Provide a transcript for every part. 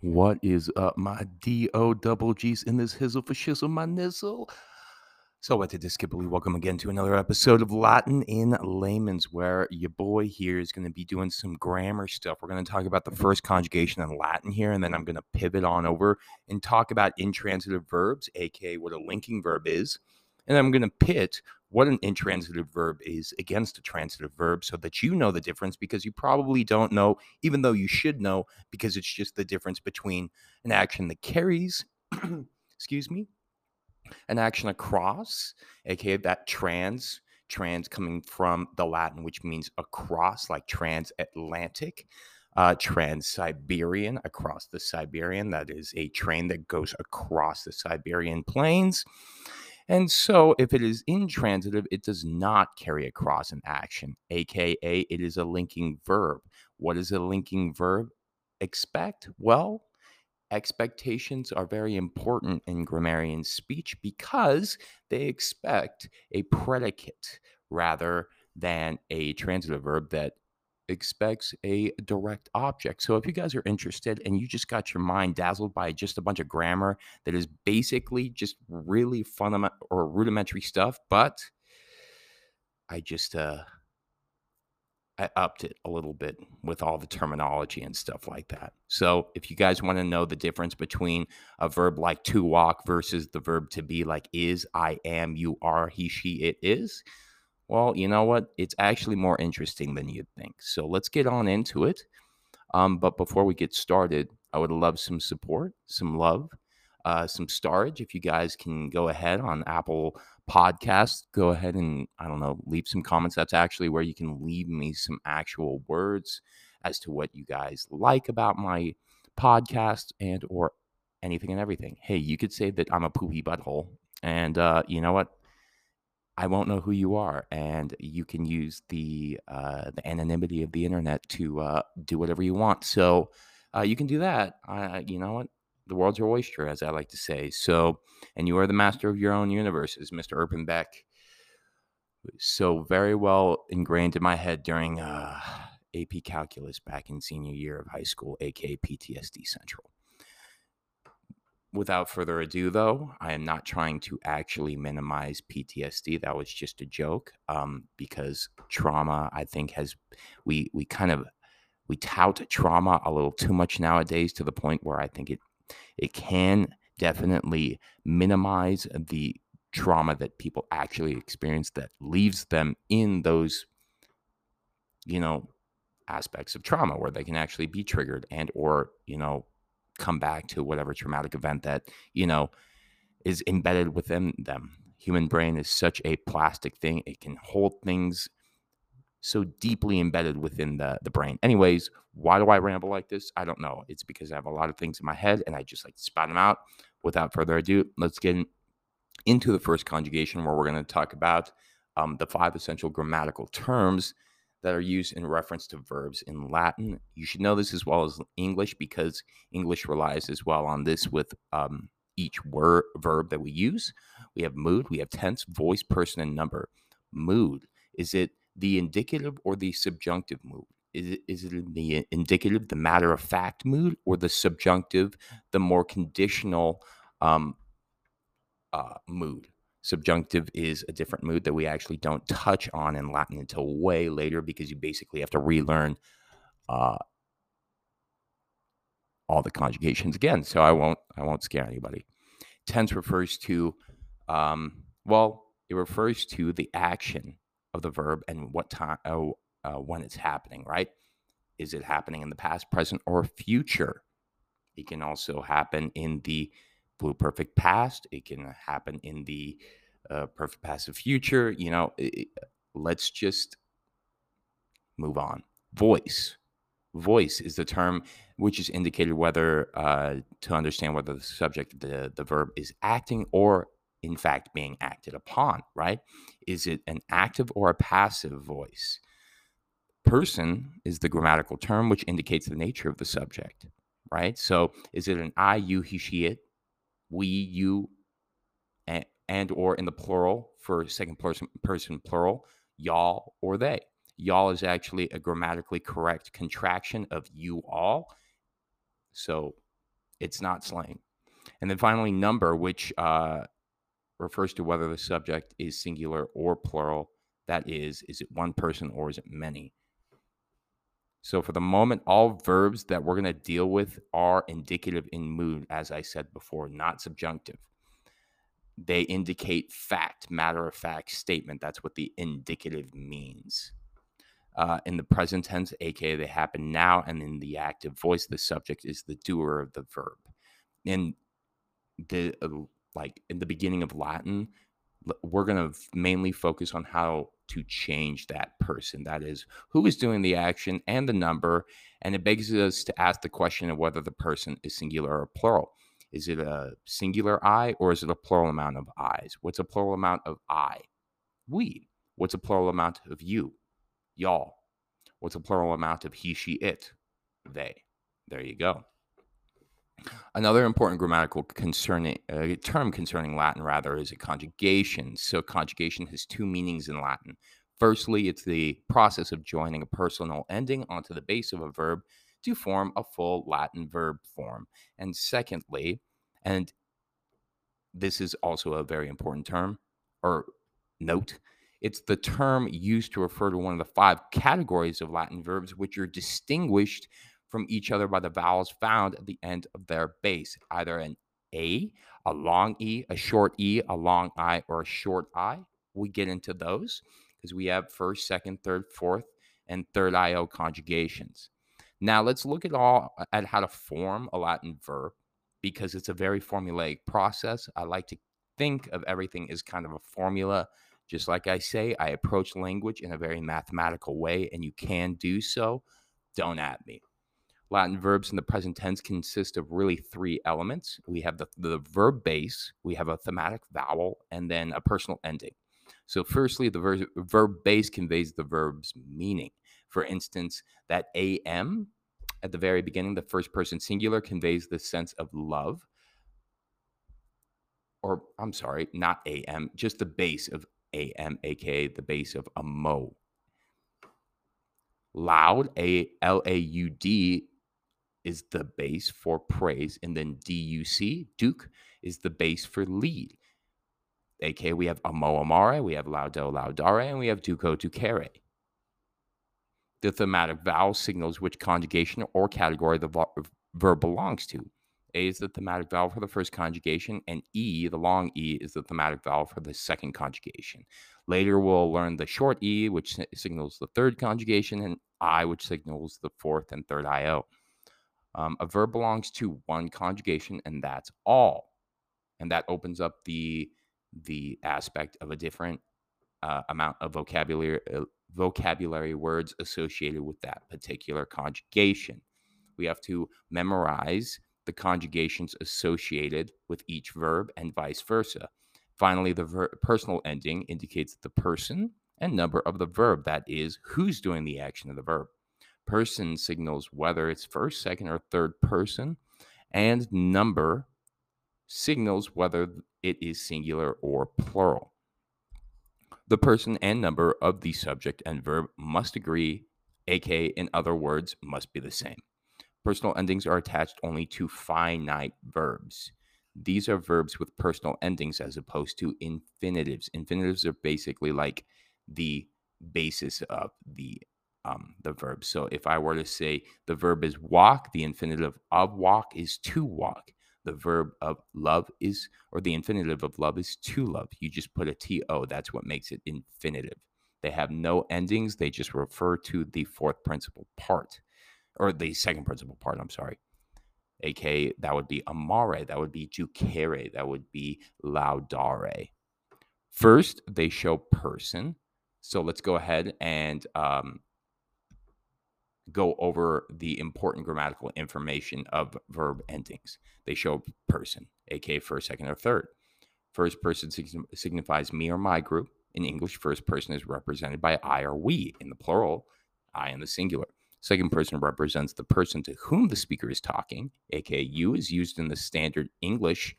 What is up, my D-O double G's in this hizzle for shizzle, my nizzle? So, what did this Skippily? Welcome again to another episode of Latin in Layman's, where your boy here is going to be doing some grammar stuff. We're going to talk about the first conjugation in Latin here, and then I'm going to pivot on over and talk about intransitive verbs, aka what a linking verb is. And I'm going to pit what an intransitive verb is against a transitive verb so that you know the difference because you probably don't know, even though you should know, because it's just the difference between an action that carries, excuse me, an action across, aka that trans, trans coming from the Latin, which means across, like transatlantic. Uh, trans Siberian across the Siberian. That is a train that goes across the Siberian plains. And so, if it is intransitive, it does not carry across an action, aka it is a linking verb. What is a linking verb? Expect? Well, expectations are very important in grammarian speech because they expect a predicate rather than a transitive verb that expects a direct object. So if you guys are interested and you just got your mind dazzled by just a bunch of grammar that is basically just really fundamental or rudimentary stuff, but I just uh I upped it a little bit with all the terminology and stuff like that. So, if you guys want to know the difference between a verb like to walk versus the verb to be, like is, I am, you are, he, she, it is, well, you know what? It's actually more interesting than you'd think. So let's get on into it. Um, but before we get started, I would love some support, some love, uh, some starage. If you guys can go ahead on Apple Podcasts, go ahead and I don't know, leave some comments. That's actually where you can leave me some actual words as to what you guys like about my podcast and or anything and everything. Hey, you could say that I'm a poopy butthole, and uh, you know what? I won't know who you are, and you can use the uh, the anonymity of the internet to uh, do whatever you want. So uh, you can do that. You know what? The world's your oyster, as I like to say. So, and you are the master of your own universe, as Mr. Urban Beck so very well ingrained in my head during uh, AP Calculus back in senior year of high school, aka PTSD Central without further ado, though, I am not trying to actually minimize PTSD. That was just a joke, um, because trauma, I think, has we we kind of we tout trauma a little too much nowadays to the point where I think it it can definitely minimize the trauma that people actually experience that leaves them in those you know aspects of trauma where they can actually be triggered and or you know come back to whatever traumatic event that you know is embedded within them. Human brain is such a plastic thing it can hold things so deeply embedded within the the brain. Anyways why do i ramble like this? I don't know. It's because i have a lot of things in my head and i just like to spout them out. Without further ado let's get into the first conjugation where we're going to talk about um, the five essential grammatical terms that are used in reference to verbs in Latin. You should know this as well as English because English relies as well on this with um, each verb that we use. We have mood, we have tense, voice, person, and number. Mood is it the indicative or the subjunctive mood? Is it, is it the indicative, the matter of fact mood, or the subjunctive, the more conditional um, uh, mood? Subjunctive is a different mood that we actually don't touch on in Latin until way later because you basically have to relearn uh, all the conjugations again. So I won't I won't scare anybody. Tense refers to um, well, it refers to the action of the verb and what time oh, uh, when it's happening. Right? Is it happening in the past, present, or future? It can also happen in the pluperfect past. It can happen in the uh, perfect passive future. You know, it, let's just move on. Voice. Voice is the term which is indicated whether uh, to understand whether the subject, the, the verb is acting or in fact being acted upon, right? Is it an active or a passive voice? Person is the grammatical term which indicates the nature of the subject, right? So is it an I, you, he, she, it? We, you, and, and or in the plural for second person, person plural, y'all or they. Y'all is actually a grammatically correct contraction of you all. So It's not slang. And then finally, number, which uh, refers to whether the subject is singular or plural. That is, is it one person or is it many? So, for the moment, all verbs that we're going to deal with are indicative in mood, as I said before, not subjunctive. They indicate fact, matter of fact statement. That's what the indicative means. Uh, in the present tense, aka they happen now, and in the active voice, the subject is the doer of the verb. In the uh, like in the beginning of Latin, we're going to mainly focus on how to change that person. That is, who is doing the action and the number. And it begs us to ask the question of whether the person is singular or plural. Is it a singular I or is it a plural amount of I's? What's a plural amount of I? We. What's a plural amount of you? Y'all. What's a plural amount of he, she, it? They. There you go. Another important grammatical concerning uh, term concerning Latin, rather, is a conjugation. So, conjugation has two meanings in Latin. Firstly, it's the process of joining a personal ending onto the base of a verb to form a full Latin verb form. And secondly, and this is also a very important term or note, it's the term used to refer to one of the five categories of Latin verbs, which are distinguished from each other by the vowels found at the end of their base, either an A, a long E, a short E, a long I, or a short I. We get into those because we have first, second, third, fourth, and third IO conjugations. Now let's look at all uh, at how to form a Latin verb because it's a very formulaic process. I like to think of everything as kind of a formula. Just like I say, I approach language in a very mathematical way, and you can do so. Don't at me. Latin verbs in the present tense consist of really three elements. We have the, the verb base, we have a thematic vowel, and then a personal ending. So, firstly, the ver- verb base conveys the verb's meaning. For instance, that am at the very beginning, the first person singular conveys the sense of love. Or, I'm sorry, not am, just the base of am, aka the base of amo. Loud, A L A U D, is the base for praise. And then DUC, Duke, is the base for lead. AK, we have amo amare, we have laudo laudare, and we have duco ducere. The thematic vowel signals which conjugation or category the verb belongs to. A is the thematic vowel for the first conjugation, and E, the long E, is the thematic vowel for the second conjugation. Later, we'll learn the short E, which signals the third conjugation, and I, which signals the fourth and third IO. Um, a verb belongs to one conjugation, and that's all. And that opens up the the aspect of a different uh, amount of vocabulary uh, vocabulary words associated with that particular conjugation. We have to memorize the conjugations associated with each verb and vice versa. Finally, the ver- personal ending indicates the person and number of the verb, that is, who's doing the action of the verb person signals whether it's first, second, or third person, and number signals whether it is singular or plural. The person and number of the subject and verb must agree, aka, in other words, must be the same. Personal endings are attached only to finite verbs. These are verbs with personal endings as opposed to infinitives. Infinitives are basically like the basis of the um, the verb. So if I were to say the verb is walk, the infinitive of walk is to walk. The verb of love is, or the infinitive of love is to love. You just put a to. That's what makes it infinitive. They have no endings. They just refer to the fourth principal part, or the second principal part. I'm sorry. AK, that would be amare. That would be ducere. That would be laudare. First, they show person. So let's go ahead and um, go over the important grammatical information of verb endings. They show person, aka first, second, or third. First person signifies me or my group. In English, first person is represented by I or we. In the plural, I in the singular. Second person represents the person to whom the speaker is talking, aka you, is used in the standard English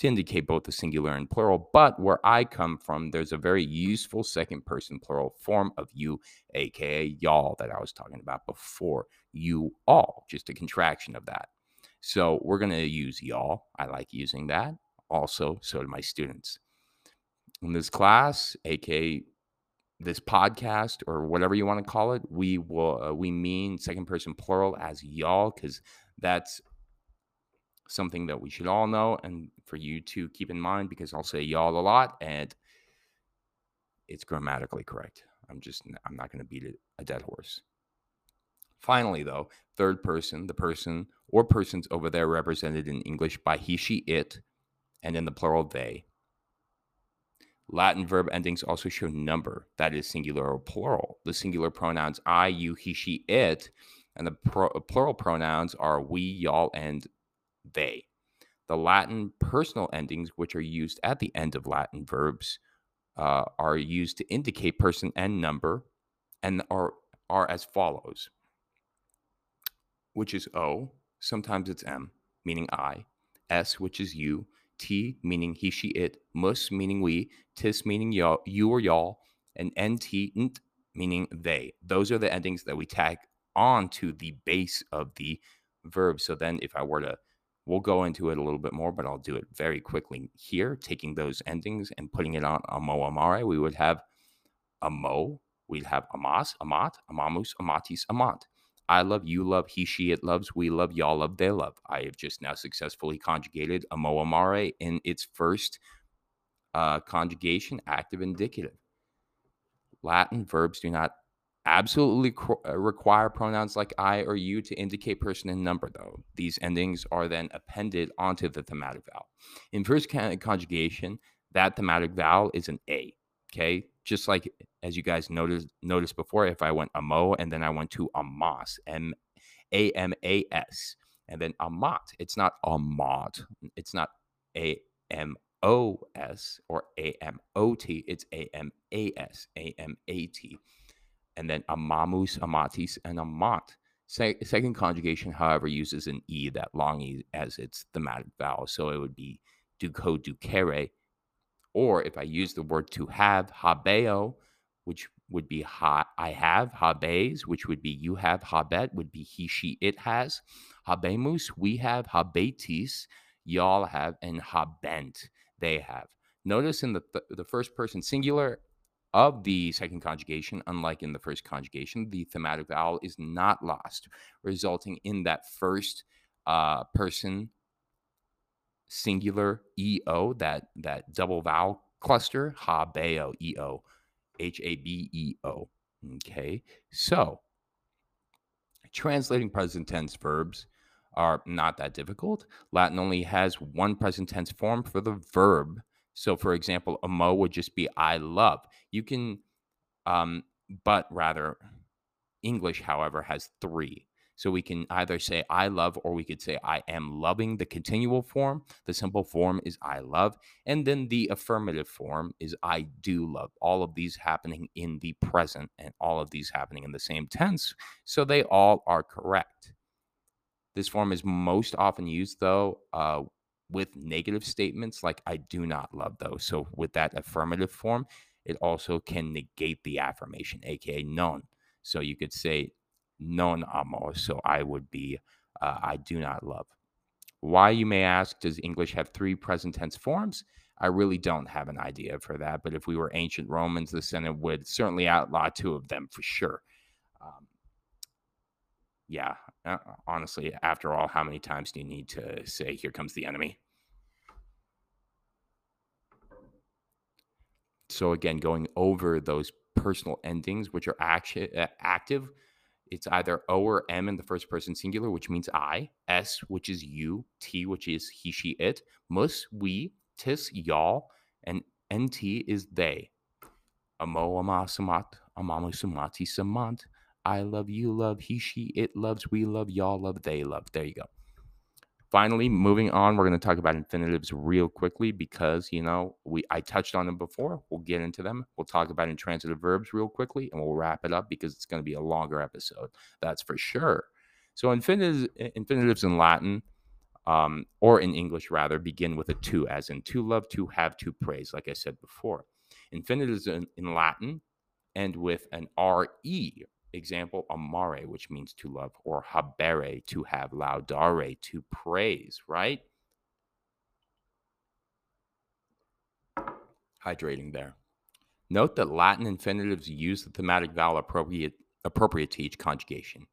to indicate both the singular and plural. But where I come from, there's a very useful second person plural form of you, aka y'all, that I was talking about before. You all, just a contraction of that. So we're going to use y'all. I like using that. Also, so do my students. In this class, aka this podcast or whatever you want to call it, we will uh, we mean second person plural as y'all because that's something that we should all know and for you to keep in mind because I'll say y'all a lot and it's grammatically correct. I'm just I'm not going to beat a dead horse. Finally, though, third person, the person or persons over there represented in English by he, she, it, and in the plural they. Latin verb endings also show number, that is singular or plural. The singular pronouns I, you, he, she, it, and the pro- plural pronouns are we, y'all, and they. The Latin personal endings, which are used at the end of Latin verbs, uh, are used to indicate person and number, and are are as follows: which is O, sometimes it's M, meaning I, S, which is you, T, meaning he, she, it, mus, meaning we, tis, meaning y'all, you or y'all, and NT, nt, meaning they. Those are the endings that we tag on to the base of the verb. So then if I were to, we'll go into it a little bit more, but I'll do it very quickly here, taking those endings and putting it on amo amare, we would have amo, we'd have amas, amat, amamus, amatis, amant. I love, you love, he, she, it loves, we love, y'all love, they love. I have just now successfully conjugated amo amare in its first uh, conjugation, active indicative. Latin verbs do not absolutely uh, require pronouns like I or you to indicate person and number, though. These endings are then appended onto the thematic vowel. In first conjugation, that thematic vowel is an A. Okay, just like as you guys noticed noticed before, if I went amo and then I went to amas, M A M A S, and then amat, it's not amat, it's not A M O S or A M O T, it's A M A S, A M A T, and then amamus, amatis, and amat. Se- second conjugation, however, uses an e, that long e, as its thematic vowel, so it would be duco, ducere, or if I use the word to have, habeo, which would be ha, I have, habes, which would be you have, habet, would be he, she, it has. Habemus, we have, habetis, y'all have, and habent, they have. Notice in the, th- the first person singular of the second conjugation, unlike in the first conjugation, the thematic vowel is not lost, resulting in that first uh, person singular EO, that that double vowel cluster, habeo, EO, H A B E O. Okay, so translating present tense verbs are not that difficult. Latin only has one present tense form for the verb. So, for example, amo would just be I love. You can, um, but rather, English, however, has three. So we can either say I love or we could say I am loving the continual form. The simple form is I love. And then the affirmative form is I do love. All of these happening in the present and all of these happening in the same tense. So they all are correct. This form is most often used, though, uh, with negative statements like I do not love those. So with that affirmative form, it also can negate the affirmation, aka non. So you could say non amo. So I would be uh, I do not love. Why, you may ask, does English have three present tense forms? I really don't have an idea for that. But if we were ancient Romans, the Senate would certainly outlaw two of them for sure. Yeah, uh, honestly, after all, how many times do you need to say, here comes the enemy? So, again, going over those personal endings, which are acti- uh, active it's either O or M in the first person singular, which means I, S, which is you, T, which is he, she, it, mus, we, tis, y'all, and NT is they. Amo, amas, amat, amamus, amatis, amant. I love, you love, he, she, it loves, we love, y'all love, they love. There you go. Finally, moving on, we're going to talk about infinitives real quickly because, you know, we I touched on them before. We'll get into them. We'll talk about intransitive verbs real quickly and we'll wrap it up because it's going to be a longer episode. That's for sure. So infinitives, infinitives in Latin um, or in English rather begin with a to, as in to love, to have, to praise, like I said before. Infinitives in, in Latin end with an re example, amare, which means to love, or habere, to have, laudare, to praise, right? Hydrating there. Note that Latin infinitives use the thematic vowel appropriate, appropriate to each conjugation.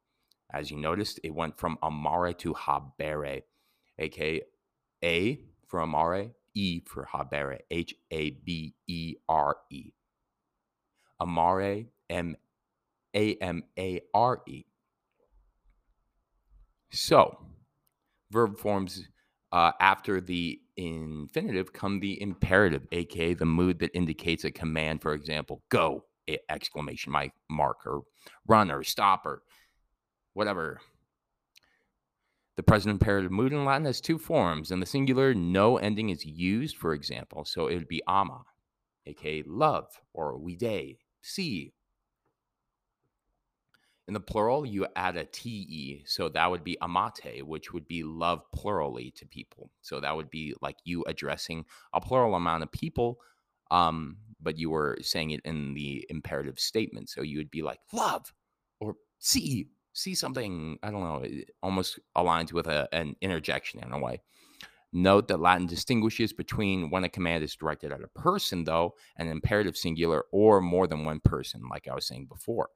As you noticed, it went from amare to habere, aka A for amare, E for habere, H A B E R E. Amare, M A M A R E. So, verb forms uh, after the infinitive come the imperative, aka the mood that indicates a command. For example, go! Exclamation mark or run or stop or whatever. The present imperative mood in Latin has two forms. and the singular, no ending is used, for example. So it would be ama, aka love, or vide, see. In the plural, you add a te, so that would be amate, which would be love plurally to people. So that would be like you addressing a plural amount of people, um, but you were saying it in the imperative statement. So you would be like love or see see something, I don't know, almost aligns with a, an interjection in a way. Note that Latin distinguishes between when a command is directed at a person, though, an imperative singular, or more than one person, like I was saying before.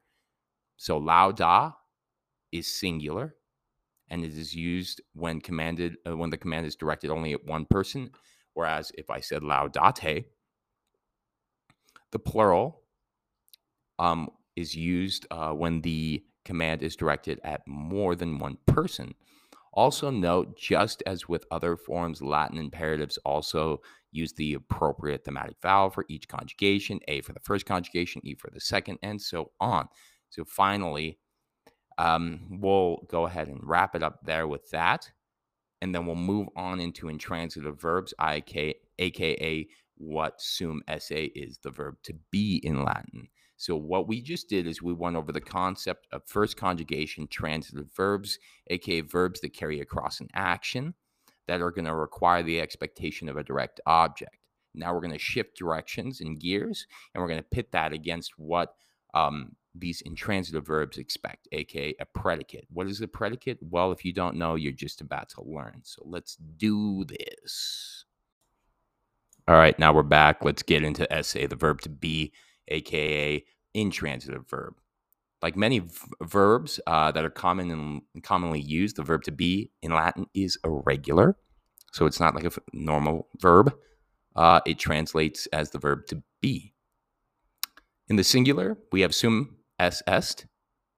So lauda is singular, and it is used when commanded uh, when the command is directed only at one person. Whereas if I said laudate, the plural um, is used uh, when the command is directed at more than one person. Also, note just as with other forms, Latin imperatives also use the appropriate thematic vowel for each conjugation A for the first conjugation, E for the second, and so on. So, finally, um, we'll go ahead and wrap it up there with that. And then we'll move on into intransitive verbs, aka what sum esse is, the verb to be in Latin. So, what we just did is we went over the concept of first conjugation transitive verbs, aka verbs that carry across an action that are going to require the expectation of a direct object. Now we're going to shift directions and gears, and we're going to pit that against what um, these intransitive verbs expect, aka a predicate. What is a predicate? Well, if you don't know, you're just about to learn. So let's do this. All right, now we're back. Let's get into esse, the verb to be, aka intransitive verb. Like many v- verbs uh, that are common and commonly used, the verb to be in Latin is irregular. So it's not like a f- normal verb. Uh, it translates as the verb to be. In the singular, we have sum es est,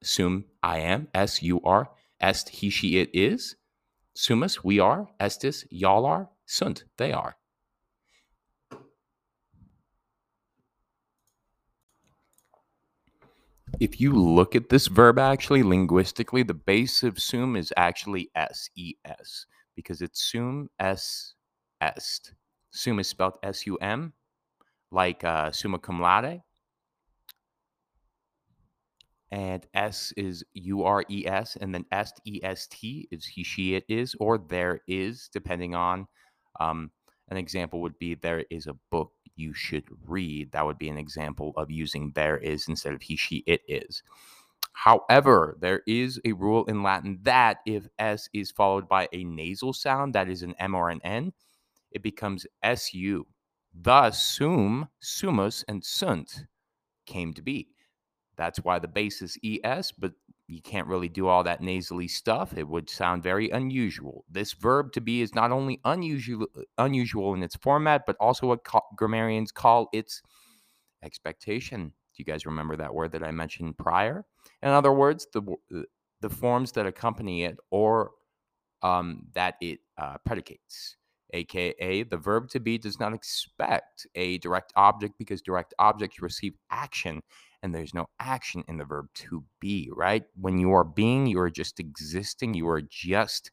sum I am, s you are, est he she it is, sumus we are, estis y'all are, sunt they are. if you look at this verb actually linguistically, the base of sum is actually s e s because it's sum s est. Sum is spelled s u m, like uh, summa cum laude, and s is u r e s, and then est e s t is he she it is or there is, depending on. Um, an example would be there is a book you should read. That would be an example of using there is instead of he, she, it is. However, there is a rule in Latin that if S is followed by a nasal sound, that is an M or an N, it becomes SU. Thus, sum, sumus, and sunt came to be. That's why the base is ES, but you can't really do all that nasally stuff. It would sound very unusual. This verb to be is not only unusual unusual in its format, but also what ca- grammarians call its expectation. Do you guys remember that word that I mentioned prior? In other words, the the forms that accompany it or um, that it uh, predicates aka the verb to be does not expect a direct object because direct objects receive action and there's no action in the verb to be, right? When you are being, you are just existing, you are just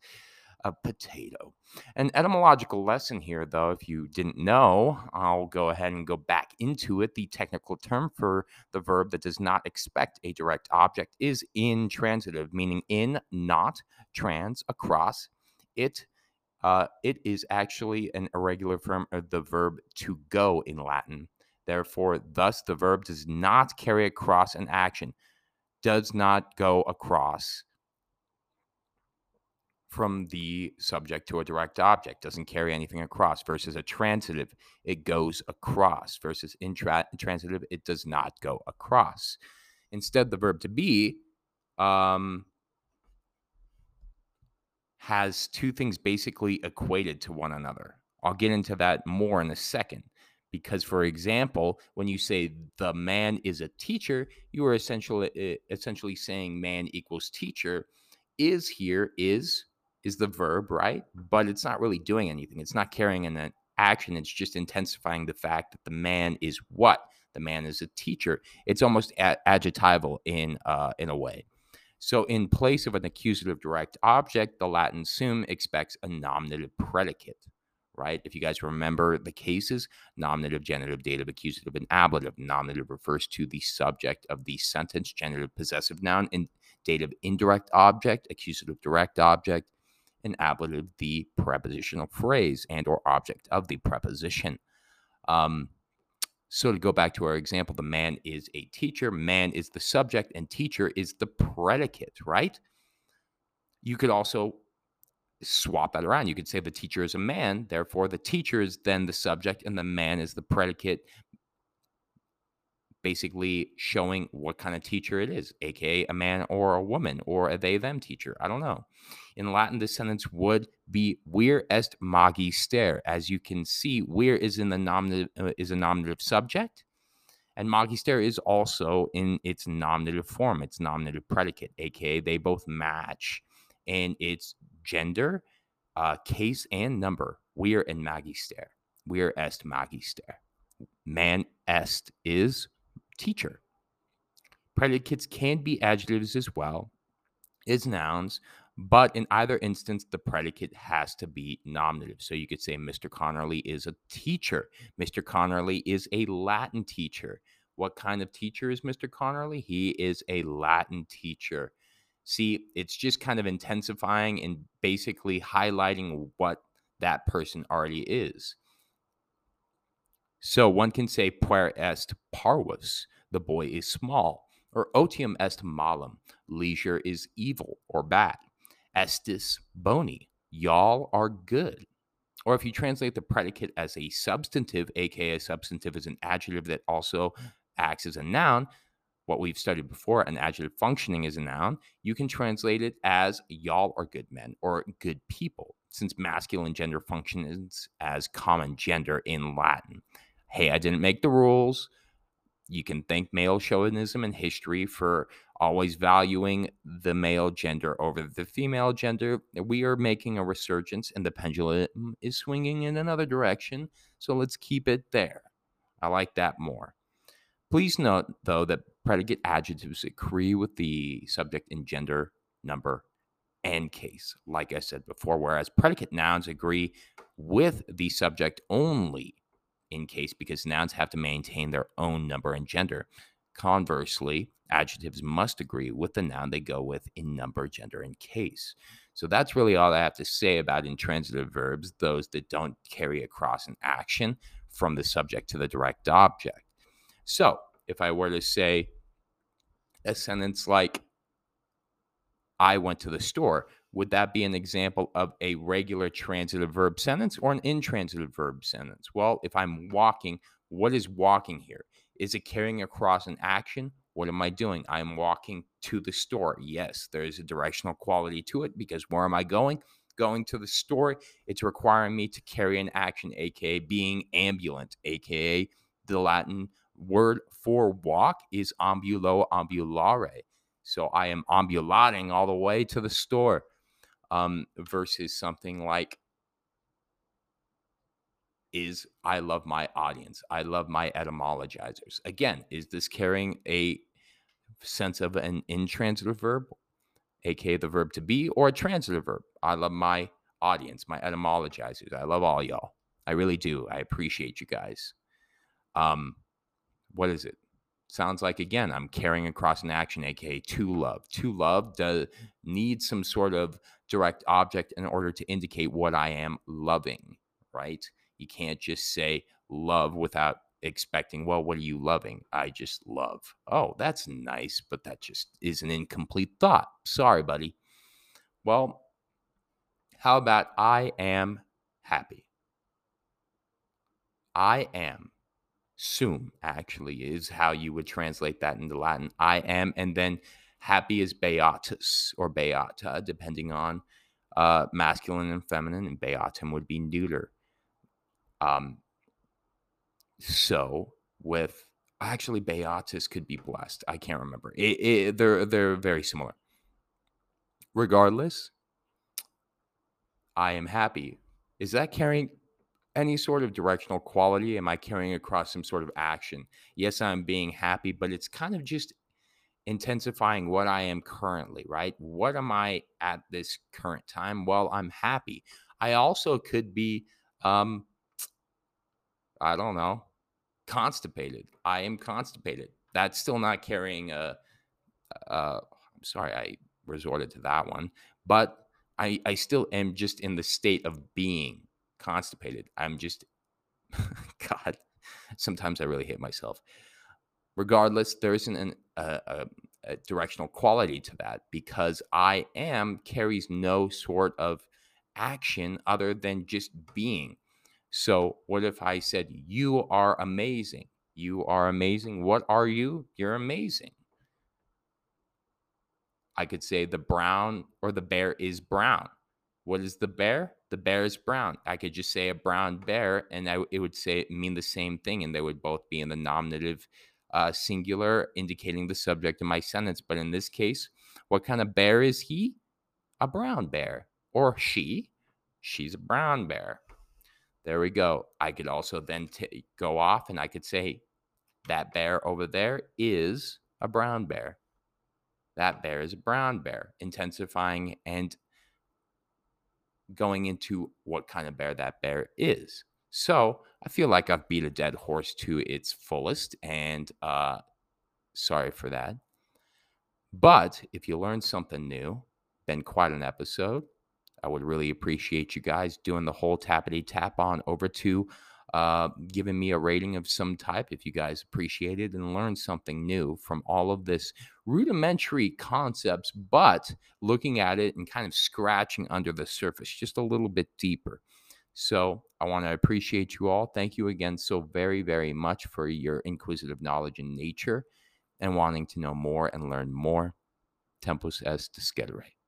a potato. An etymological lesson here, though, if you didn't know, I'll go ahead and go back into it. The technical term for the verb that does not expect a direct object is intransitive, meaning in, not, trans, across. It uh, it is actually an irregular form of the verb to go in Latin. Therefore, thus the verb does not carry across an action. does not go across from the subject to a direct object, doesn't carry anything across, versus a transitive, it goes across, versus intransitive, it does not go across. Instead, the verb to be um, has two things basically equated to one another. I'll get into that more in a second. Because, for example, when you say the man is a teacher, you are essentially essentially saying man equals teacher. Is here is is the verb, right? But it's not really doing anything. It's not carrying an action. It's just intensifying the fact that the man is what? The man is a teacher. It's almost adjectival in uh, in a way. So, in place of an accusative direct object, the Latin sum expects a nominative predicate, right? If you guys remember the cases, nominative, genitive, dative, accusative, and ablative. Nominative refers to the subject of the sentence, genitive, possessive noun, and dative, indirect object, accusative, direct object, and ablative the prepositional phrase and or object of the preposition. Um, so to go back to our example, the man is a teacher, man is the subject, and teacher is the predicate, right? You could also swap that around. You could say the teacher is a man, therefore the teacher is then the subject, and the man is the predicate, basically showing what kind of teacher it is, aka a man or a woman or a they them teacher. I don't know. In Latin, this sentence would be "vir est magi magister." As you can see, "vir" is in the nominative uh, is a nominative subject, and magister is also in its nominative form, its nominative predicate, aka they both match in its gender, uh, case, and number. Vir and magister. Vir est magister. Man est is teacher. Predicates can be adjectives as well as nouns, but in either instance, the predicate has to be nominative. So you could say Mr. Connerly is a teacher. Mr. Connerly is a Latin teacher. What kind of teacher is Mr. Connerly? He is a Latin teacher. See, it's just kind of intensifying and basically highlighting what that person already is. So one can say puer est parvus, the boy is small, or otium est malum, leisure is evil or bad. Estis boni, y'all are good. Or if you translate the predicate as a substantive, aka substantive is an adjective that also acts as a noun, what we've studied before, an adjective functioning as a noun, you can translate it as y'all are good men or good people, since masculine gender functions as common gender in Latin hey, I didn't make the rules. You can thank male chauvinism and history for always valuing the male gender over the female gender. We are making a resurgence and the pendulum is swinging in another direction. So let's keep it there. I like that more. Please note, though, that predicate adjectives agree with the subject in gender, number, and case, like I said before, whereas predicate nouns agree with the subject only in case because nouns have to maintain their own number and gender. Conversely, adjectives must agree with the noun they go with in number, gender, and case. So that's really all I have to say about intransitive verbs, those that don't carry across an action from the subject to the direct object. So if I were to say a sentence like, I went to the store, would that be an example of a regular transitive verb sentence or an intransitive verb sentence? Well, if I'm walking, what is walking here? Is it carrying across an action? What am I doing? I'm walking to the store. Yes, there is a directional quality to it because where am I going? Going to the store. It's requiring me to carry an action, aka being ambulant, aka the Latin word for walk is ambulo ambulare. So I am ambulating all the way to the store um, versus something like is I love my audience. I love my etymologizers. Again, is this carrying a sense of an intransitive verb, aka the verb to be, or a transitive verb? I love my audience, my etymologizers. I love all y'all. I really do. I appreciate you guys. Um, what is it? sounds like again i'm carrying across an action aka to love to love does need some sort of direct object in order to indicate what i am loving right you can't just say love without expecting, well, what are you loving? I just love. Oh, that's nice, but that just is an incomplete thought. Sorry, buddy. Well, how about I am happy? I am. Sum actually is how you would translate that into Latin. I am, and then happy is beatus or beata, depending on uh, masculine and feminine, and beatum would be neuter. Um, so with actually beatus could be blessed. I can't remember. It, it, they're they're very similar. Regardless, I am happy. Is that carrying any sort of directional quality? Am I carrying across some sort of action? Yes, I'm being happy, but it's kind of just intensifying what I am currently, right? What am I at this current time? Well, I'm happy. I also could be, um, I don't know, constipated. I am constipated. That's still not carrying a, uh, I'm sorry, I resorted to that one, but I, I still am just in the state of being constipated. I'm just, God, sometimes I really hate myself. Regardless, there isn't an, a, a, a directional quality to that because I am carries no sort of action other than just being. So, what if I said, You are amazing? You are amazing. What are you? You're amazing. I could say the brown or the bear is brown. What is the bear? The bear is brown. I could just say a brown bear, and I, it would say mean the same thing, and they would both be in the nominative uh, singular, indicating the subject of my sentence. But in this case, what kind of bear is he? A brown bear, or she? She's a brown bear. There we go. I could also then t- go off, and I could say that bear over there is a brown bear. That bear is a brown bear, intensifying and going into what kind of bear that bear is. So I feel like I've beat a dead horse to its fullest, and uh, sorry for that. But if you learned something new, been quite an episode. I would really appreciate you guys doing the whole tappity tap on over to uh, giving me a rating of some type if you guys appreciate it and learned something new from all of this rudimentary concepts, but looking at it and kind of scratching under the surface just a little bit deeper. So I want to appreciate you all. Thank you again so very, very much for your inquisitive knowledge in nature and wanting to know more and learn more. Tempus est discedere.